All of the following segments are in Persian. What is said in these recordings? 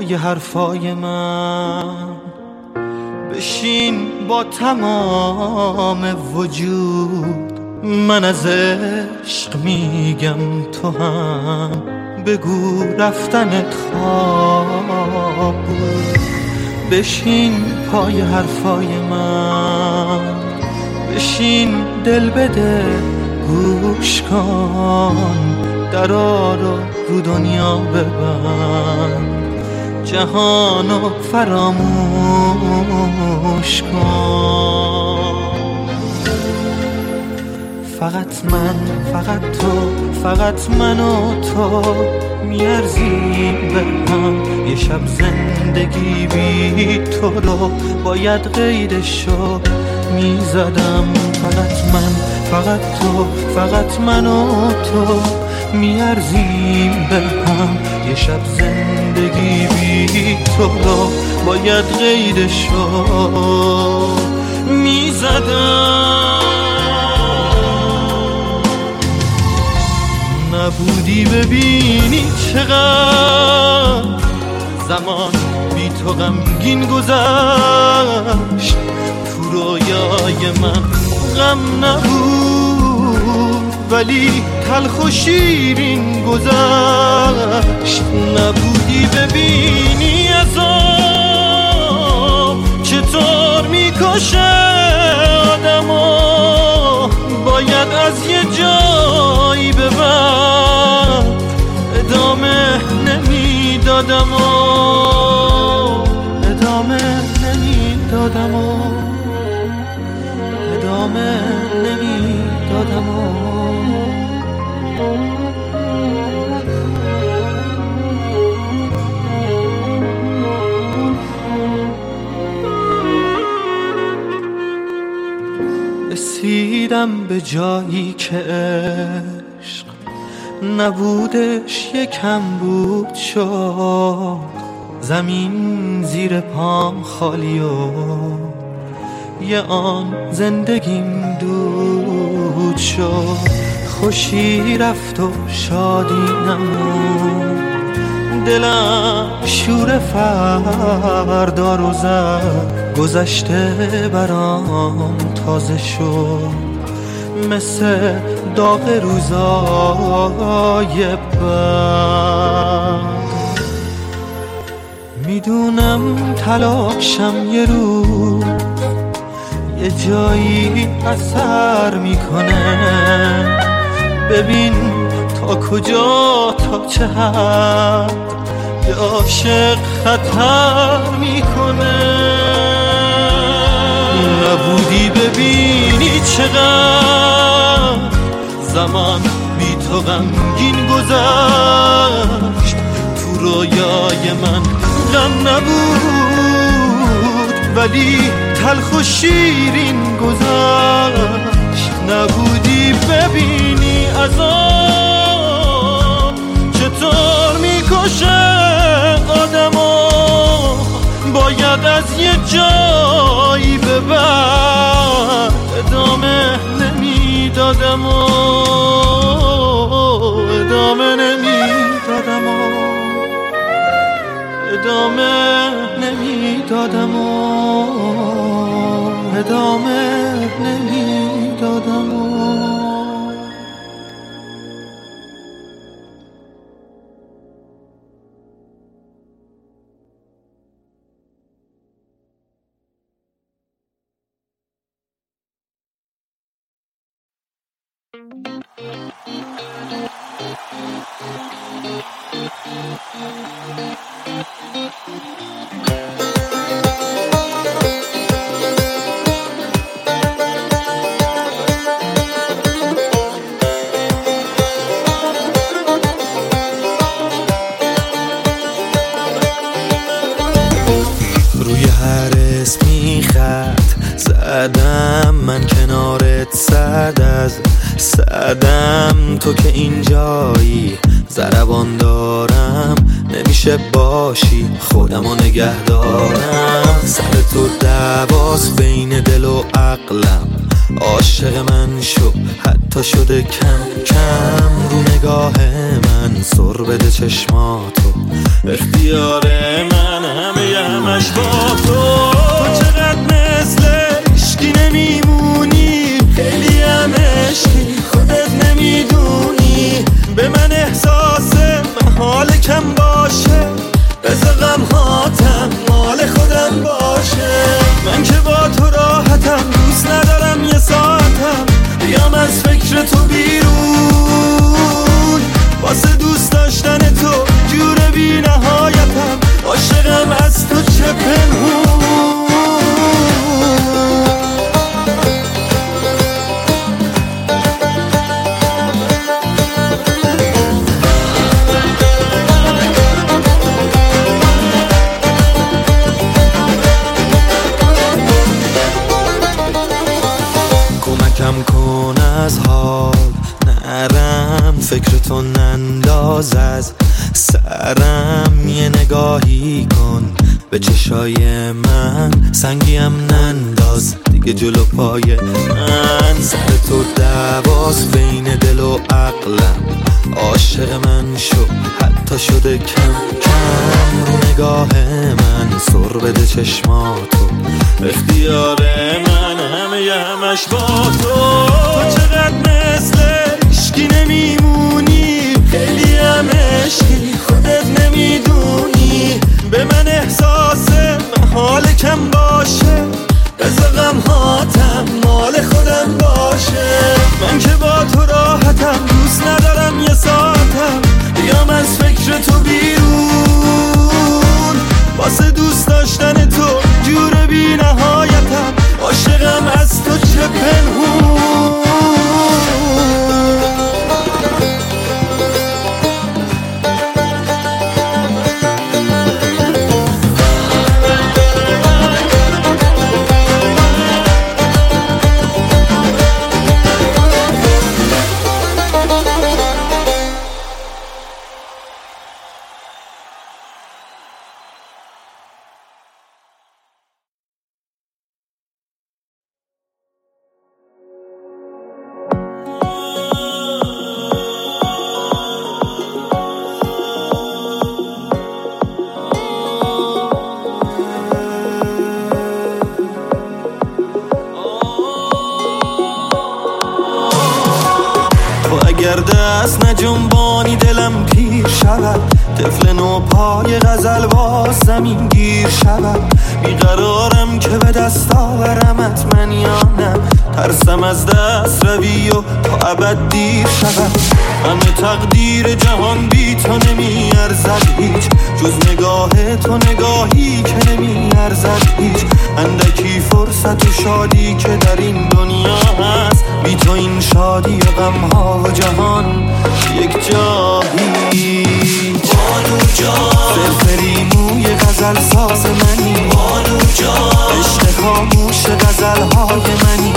پای حرفای من. بشین با تمام وجود. من از عشق میگم تو هم. بگو رفتنت خواب. بشین پای حرفای من. بشین دل بده گوش کن. درا رو رو دنیا ببند. جهانو فراموش کن. فقط من فقط تو فقط من و تو میارزیم به هم. یه شب زندگی بی تو رو باید غیرشو می‌زدم. فقط من فقط تو فقط من و تو میارزیم به هم. یه شب زندگی بی تو رو باید غیرشو می‌زدم. نبودی ببینی چقدر زمان بی تو غمگین گذشت. تو رویای من غم نبود. ولی تلخ و شیرین گذشت. نبودی ببینی ازام چطور می‌کشه آدمو؟ باید از یه جایی به ادامه نمی‌دادم و ادامه نمی‌دادم و ادامه نمی‌دادم و رسیدم به جایی که عشق نبودش یکم بود شد زمین زیر پام خالی و یه آن زندگیم دود شد. خوشی رفت و شادی نمون دلم شور فردا رو زد گذشته برام تازه شد. مثل داغ روزای بعد. می‌دونم تلاشم یه روز یه جایی اثر می‌کنه. ببین تا کجا تا چه حد به عاشق خطر می‌کنه. نبودی چقدر زمان بی تو غمگین گذشت. تو رویای من غم نبود ولی تلخ و شیرین گذشت. نبودی ببینی ازام چطور می‌کشه آدمو. باید از یه جایی ادامه نمی‌دادم و ادامه نمی‌دادم و ادامه نمی‌دادم و ادامه صدم تو که اینجایی؟ زربان دارم نمیشه باشی خودم و نگه دارم. سر تو دواز بین دل و عقلم. عاشق من شو حتی شده کم کم. رو نگاه من سر بده چشماتو. اختیار من همه همش با تو. تو چقدر مثل اشکی نمیمونی. به من احساس محال کم باشه. بزا غم هاتم مال خودم باشه. من که با تو راحتم دوست ندارم یه ساعتم. بیام از فکر تو بیرون. واسه دوست داشتن تو جور بی نهایتم عاشقم از تو چه پنهون. کمکم کن از حال نرم فکر تو ننداز از سرم. یه نگاهی کن به چشای من سنگیم ننداز دیگه جلو پای من. سر تو دواز بین دل و عقلم. عاشق من شو حتی شده کم کم. رو نگاه من سر بده چشماتو. اختیار من همه همش با تو. تو چقدر مثل اشکی نمیمونی. خیلی هم عشقی خودت نمی‌دونی. به من احساس محال کم باشه. بزا غم هاتم مال خودم باشه. من که با تو راحتم دوست ندارم یه ساعتم. بیام از فکر تو بیرون. واسه دوست داشتن تو جور بی نهایتم عاشقم از تو چه پنهون. غزل های منی.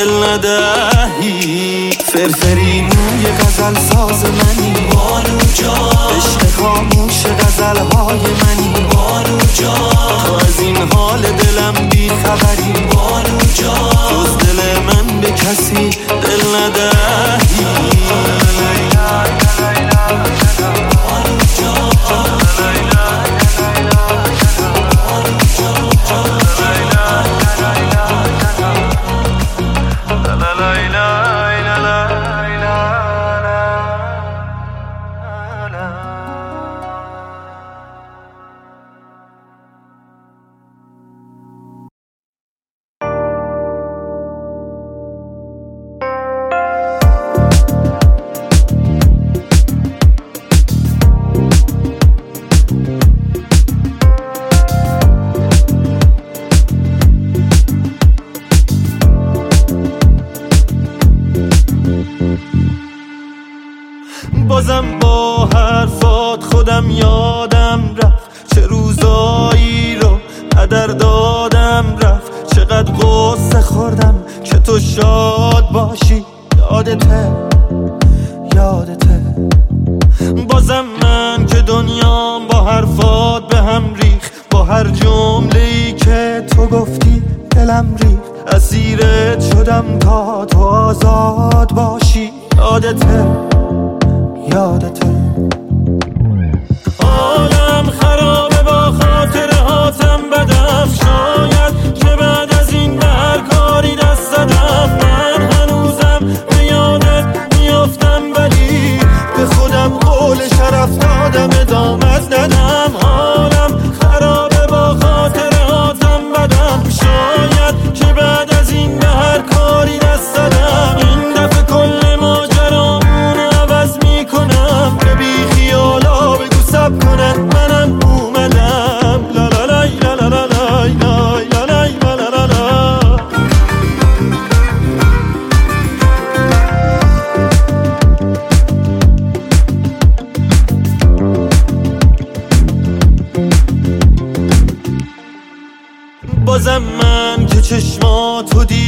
دل ندهی. فرفری موی غزل ساز منی. بانو جان عشق خاموش غزل های منی. بانو جان تو از این حال دلم بی خبری تو شاد باشی. یادته یادته. بازم من که دنیام با حرفات به هم ریخ با هر جمله ای که تو گفتی دلم ریخ اسیرت شدم تا تو آزاد باشی. یادته یادته.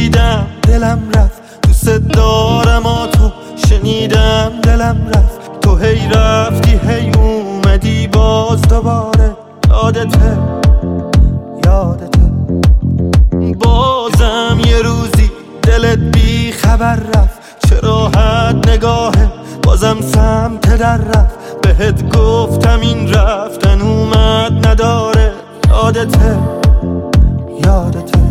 دیدم دلم رفت. دوست دارم آ تو شنیدم. دلم رفت. تو هی رفتی هی اومدی. باز دوباره یادته یادته بازم یه روزی دلت بی خبر رفت. چه راحت نگاهه بازم سمت در رفت. بهت گفتم این رفتن اومد نداره. یادته یادته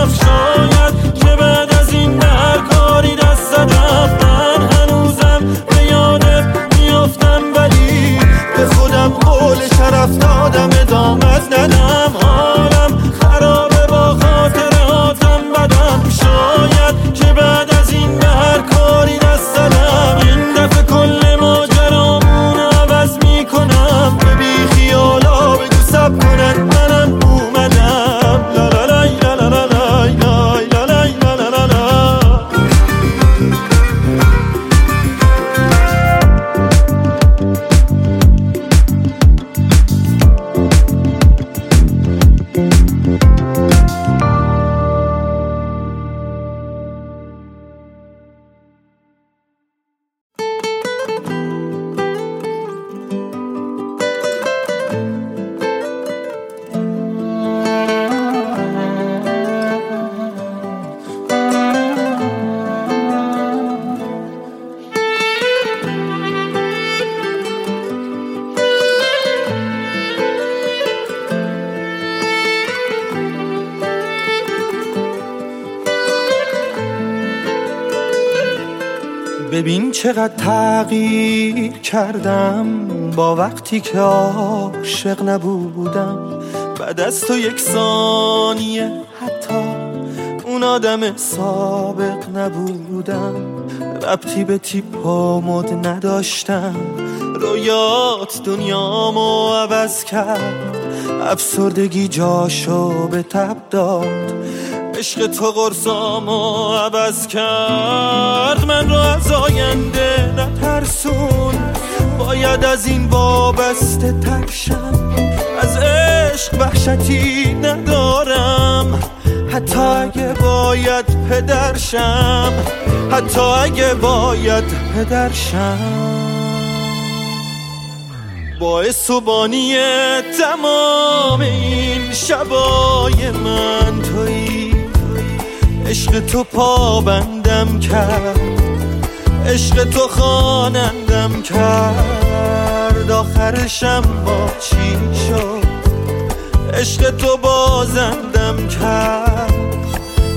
بدم شاید که بعد از این به هر کاری دست دادم من هنوزم به یادت میافتم ولی به خودم قول شرف دادم ادامت ندم. ببین چقدر تغییر کردم با وقتی که عاشق نبودم؟ بعد از تو یک ثانیه حتی اون آدم سابق نبودم. ربطی به تیپ و مد نداشتم. رویات دنیامو عوض کرد. افسردگی جاشو به تب داد. عشق تو قرصامو عوض کرد. من رو از آینده نترسون. باید از این وابسته ترشم از عشق وحشتی ندارم. حتی اگه باید پدرشم حتی اگه باید پدرشم باعث و بانی تمام این شبای من. عشق تو پابندم کرد. عشق تو خانندم کرد. آخرشم با چی شد؟ عشق تو بازندم کرد.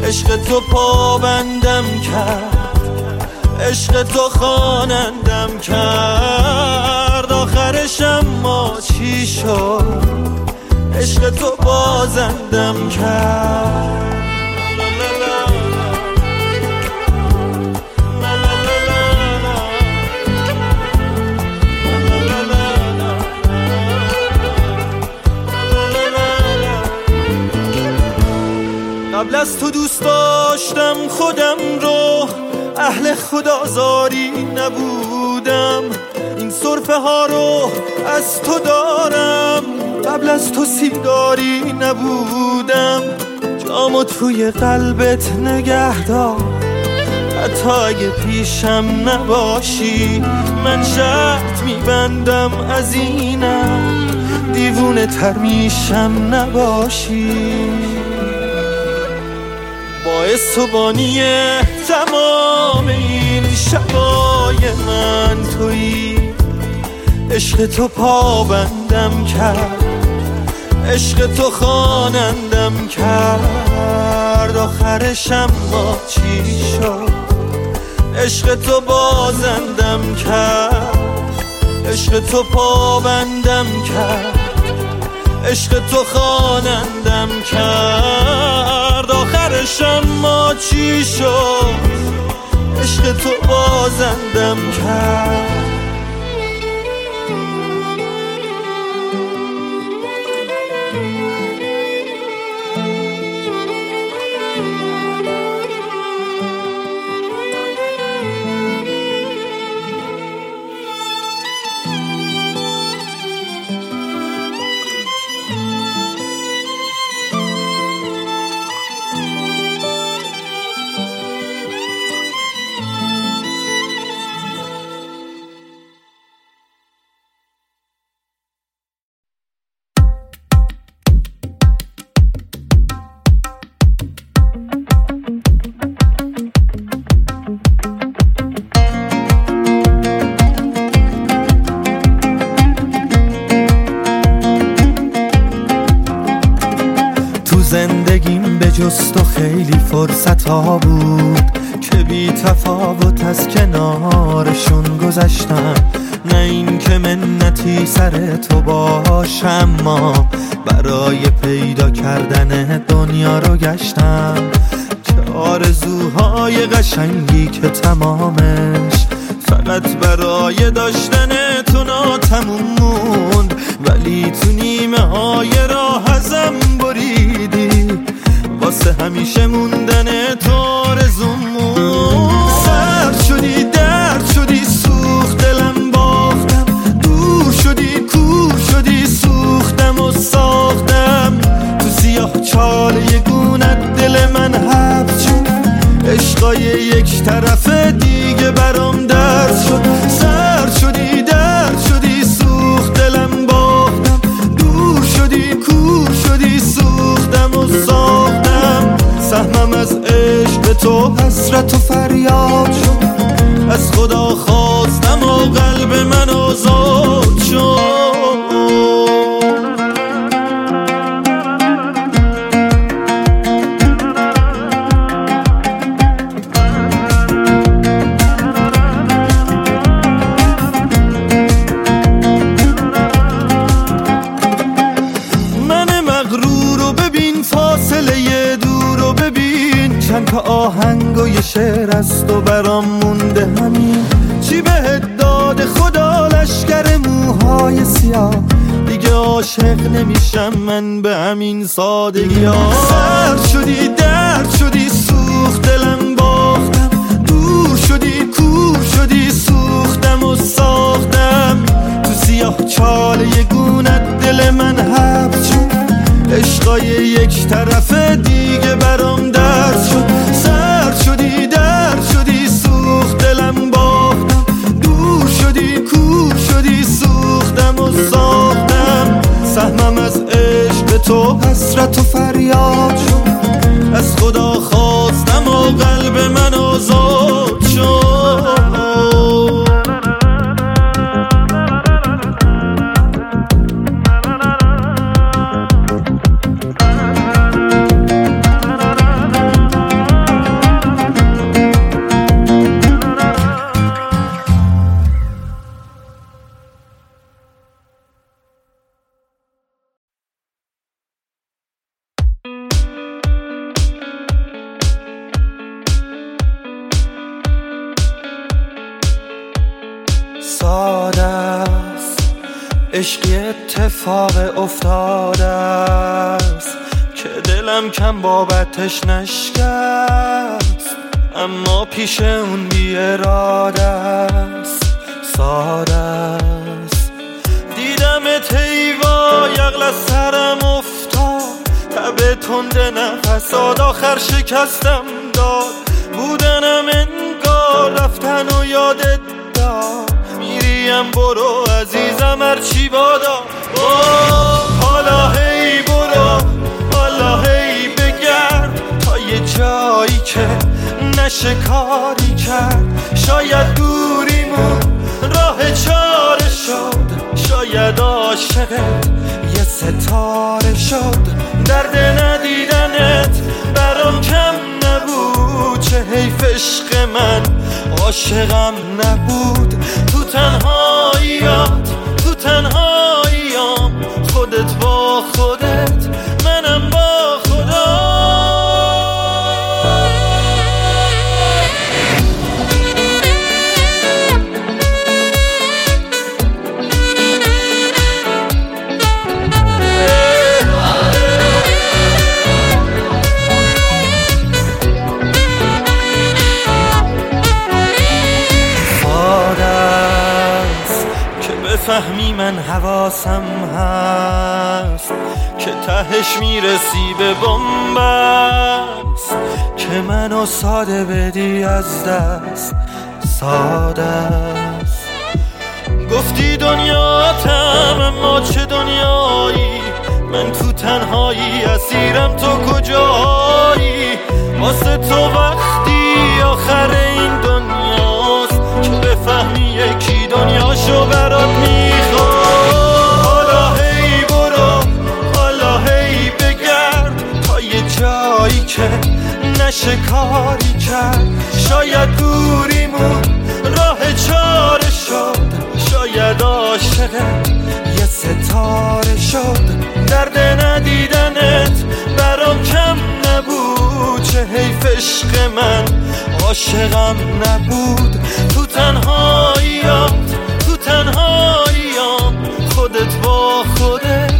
عشق تو پابندم کرد. عشق تو خانندم کرد. آخرشم ما چی شد؟ عشق تو بازندم کرد. قبل از تو دوست داشتم خودم رو اهل خدازاری نبودم. این صرفه ها رو از تو دارم قبل از تو سیگاری نبودم. جامو توی قلبت نگه دار حتی اگه پیشم نباشی من شرط میبندم از اینم. دیوونه تر میشم نباشی. باعث و بانی تمام این شبای من تویی عشق تو پابندم کرد. عشق تو خانندم کرد. آخرشم ما چی شد؟ عشق تو بازندم کرد. عشق تو پابندم کرد. عشق تو خانندم کرد. آخرشم ما چی شد؟ عشق تو بازندم کرد. فرصت ها بود که بی تفاوت از کنارشون گذشتم. نه این که منتی سر تو باشم ما عشقای یک طرف دیگه برام درد شد. سر شدی درد شدی سوخت دلم باختم. دور شدی کور شدی سوختم و ساختم. سهمم از عشق تو حسرت و فریاد شد. از خدا خواستم یک طرف یغل از سرم افتاد. تب تند نفس. آخر شکستم داد. بودنم انگار رفتن و یادت داد. میریم برو عزیزم هرچی بادا. حالا هی برو حالا هی بگرد. تا یه جایی که نشه کاری کرد. شاید دوریمون راه چاره شد شاید عاشقت یه ستاره شد. درد ندیدنت برام کم نبود چه حیف عشق من عاشقم نبود. تو تنهاییات تو تنهاییام فهمی من حواسم هست که تهش می‌رسی به بمبست که منو ساده بدی از دست ساده است. گفتی دنیاتم اما چه دنیایی؟ من تو تنهایی اسیرم تو کجایی؟ واسه تو وقتی آخر این دنیاست دنیاشو برات می‌خواد حالا هی برو حالا هی بگرد. تا یه جایی که نشه کاری کرد. شاید دوریمون راه چاره شد. شاید عاشقت یه ستاره شد. درد ندیدنت برام کم نبود. چه حیف عشق من عاشقم نبود. تو تنهاییات تنهاییام. خودت با خودت.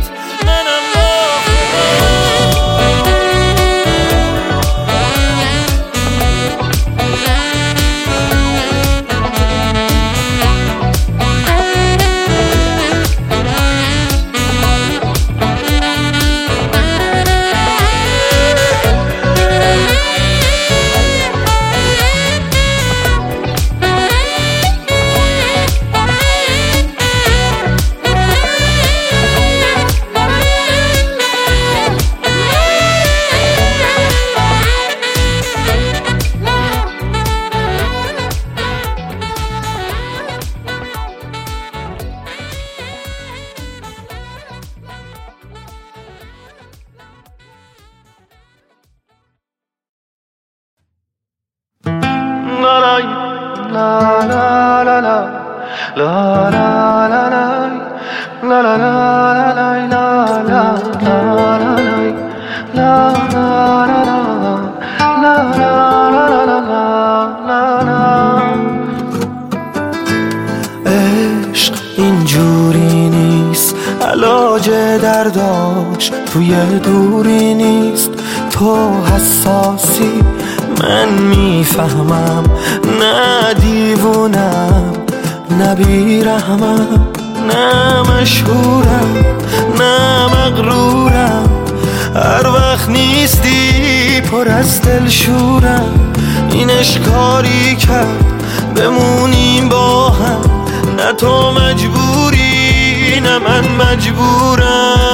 نه بیرحمم نه مشهورم نه مغرورم. هر وقت نیستی پر از دل شورم. این اشکاری کرد بمونیم با هم. نه تو مجبوری نه من مجبورم.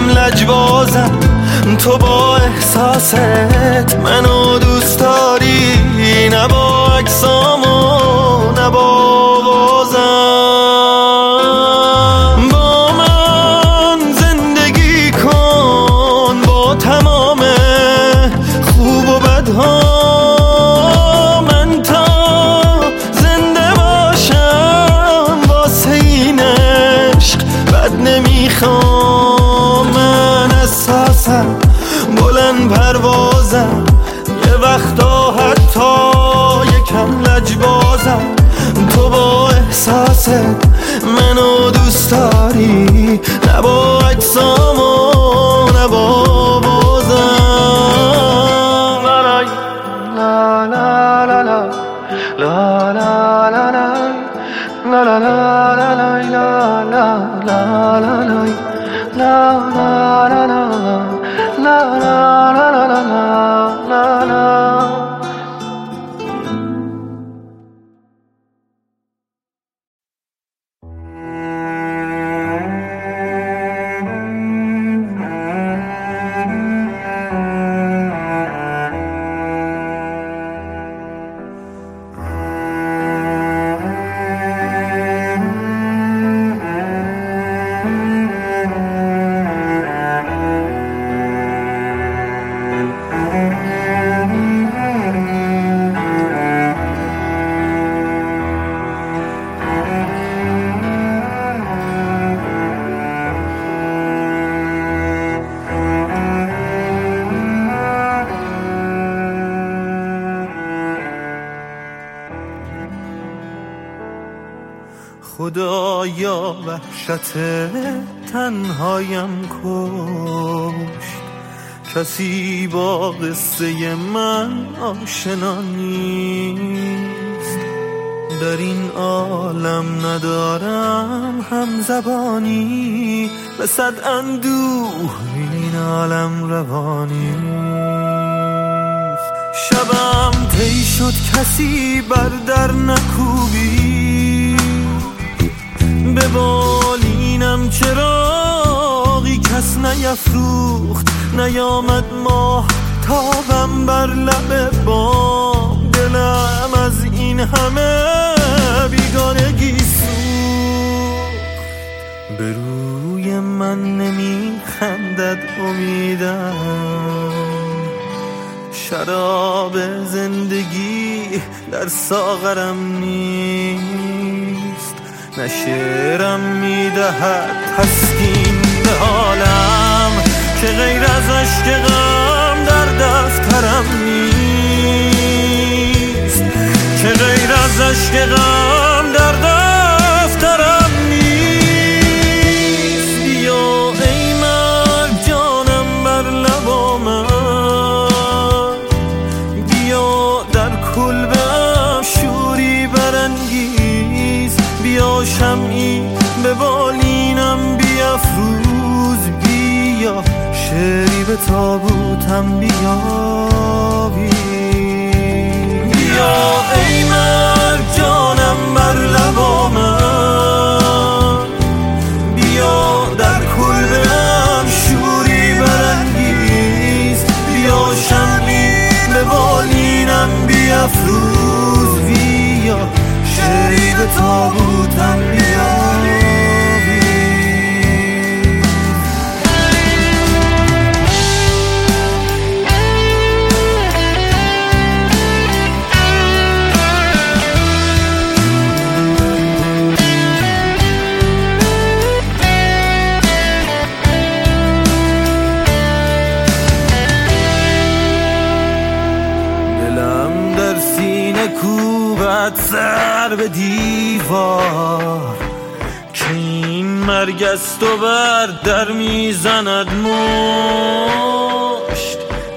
یکم لجبازم. تو با احساست منو دوست داری نه با اکسام وحشت تنهایم کشت. کسی با قصه من آشنا نیست. در این عالم ندارم هم زبانی. به صد اندوه این عالم روانی. شبم تی شد کسی بر در نکوبی به بالینم چراغی کس نیفروخت نیامد ماه تابم بر لب بام. دلم از این همه بیگانگی به روی من نمیخندد امیدم. شراب زندگی در ساغرم نیست. نه شعرم می‌دهد تسکین به حالم که غیر از عشق غم در دفترم نیست. که غیر از عشق غم در دفترم بیافروز بیا شعری به تابوتم بیابی. بیا ای مرد جانم بر لبا من بیا در کلبم شوری برانگیز. بیا شمعی به بالینم بیافروز. بیا شعری به تابوتم بیابی. از تو بر در می‌زند مشت.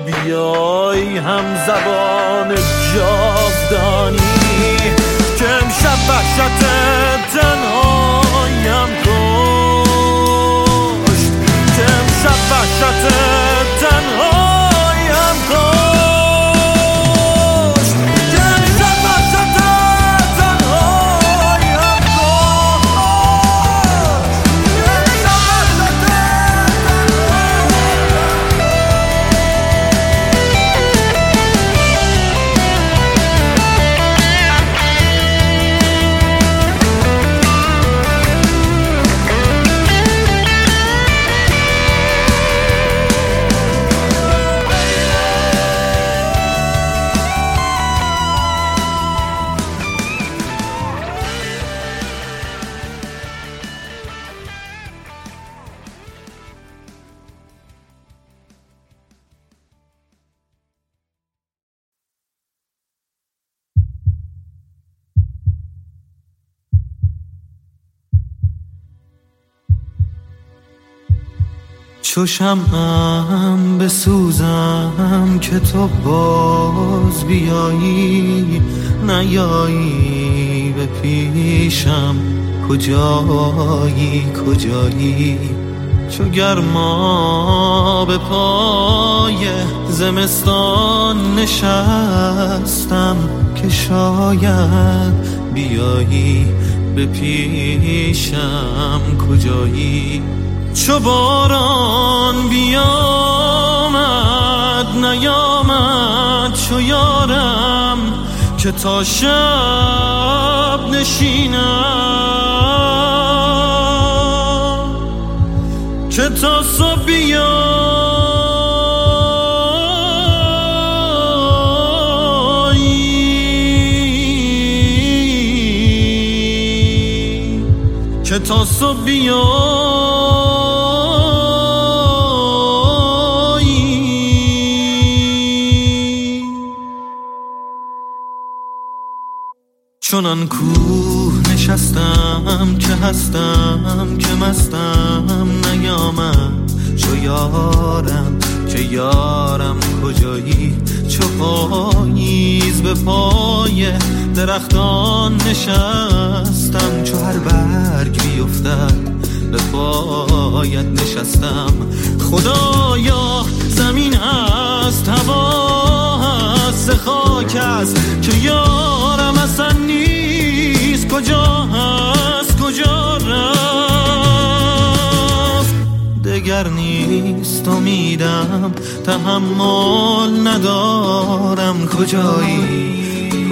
بیای هم زبان جاودانی که امشب وحشت تنهایم کشت. که امشب وحشت چوشم بسوزم که تو باز بیایی نیایی به پیشم. کجایی کجایی؟ چو گرما به پای زمستان نشستم که شاید بیایی به پیشم. کجایی؟ چو باران بیامد نیامد چو یارم که تا شب نشینم. که تا صبح که تا صبح چنان کوه نشستم که هستم که مستم نیامد. چو یارم که یارم کجایی؟ چو پاییز به پای درختان نشستم. چو هر برگ بیفتد به پایت نشستم. خدایا زمین هست هوا هست است که یارم اصلا نیست. کجا هست؟ کجا رفت؟ دگر نیست امیدم تحمل ندارم. کجایی؟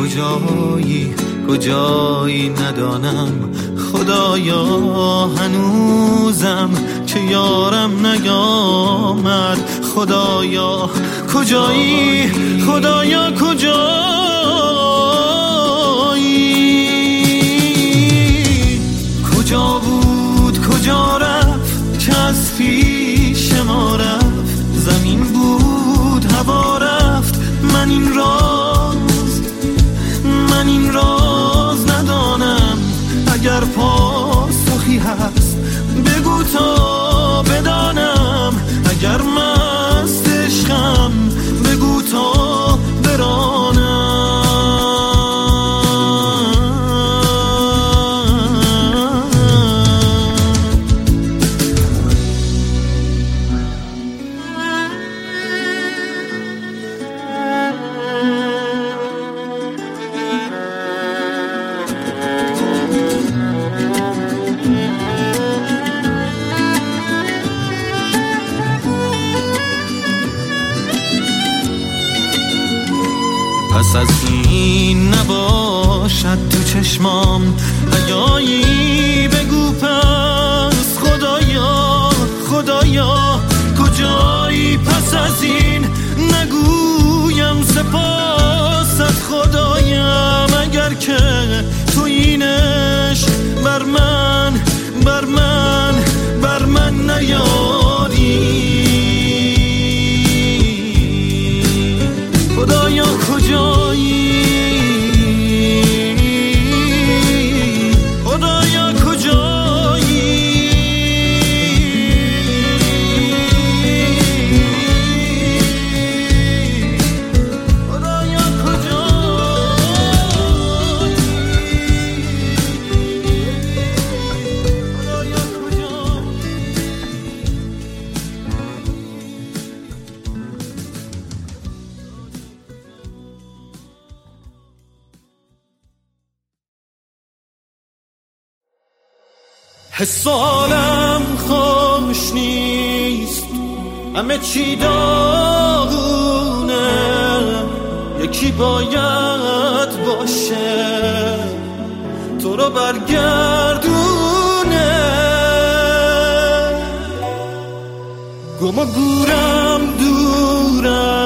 کجایی؟ کجایی ندانم. خدایا هنوزم که یارم نیامد. خدایا کجایی؟ خدایا کجایی؟ کجا بود؟ کجا رفت؟ که از پیش ما رفت؟ زمین بود؟ هوا رفت؟ من این راز من این راز ندانم اگر پاسخی هست بگو تا بدانم. حسالم خوش نیست. همه چی داغونه. یکی باید باشه. تو رو برگردونه. گم و گورم دورم.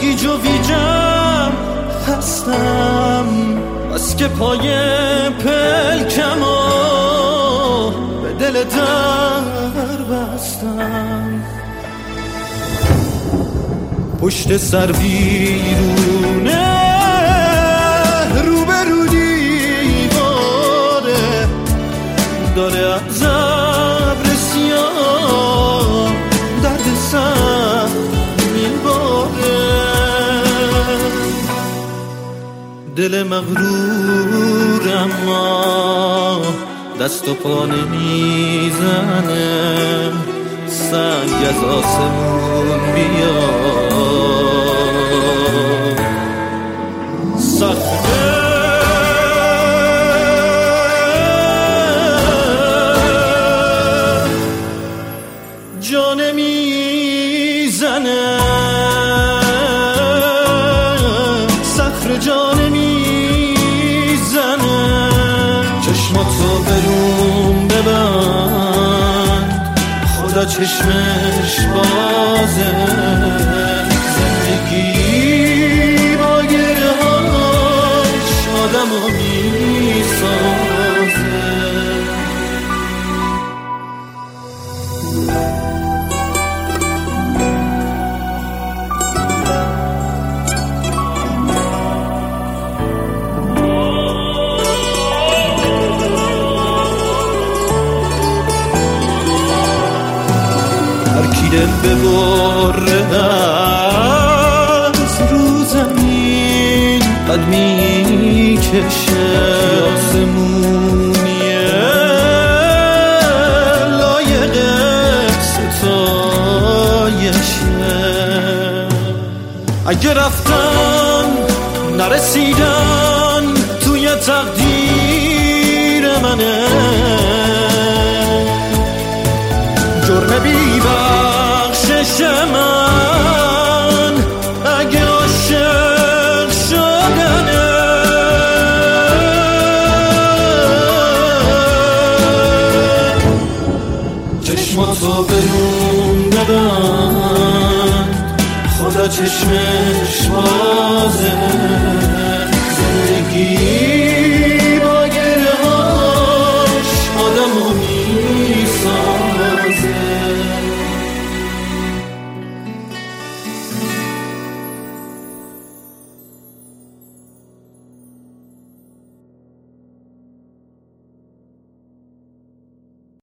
گیج و ویجم هستم. بس که پای پلکم دل در بستم. پشت سر بیرونه روبرو دیواره داره از عبر سیاه درد سر دل مغرورم اما دست و پا نمی‌زنه. سنگ از آسمون بیا جان چشمش بازه. دل ببره از رو زمین قد می‌کشه. آسمونیه لایق ستایشه. اگه رفتن نرسیدن توی تقدیر جرم بیبر بخشش من اگه عاشق شدنه چشماتو برون ببند خدا چشمش بازه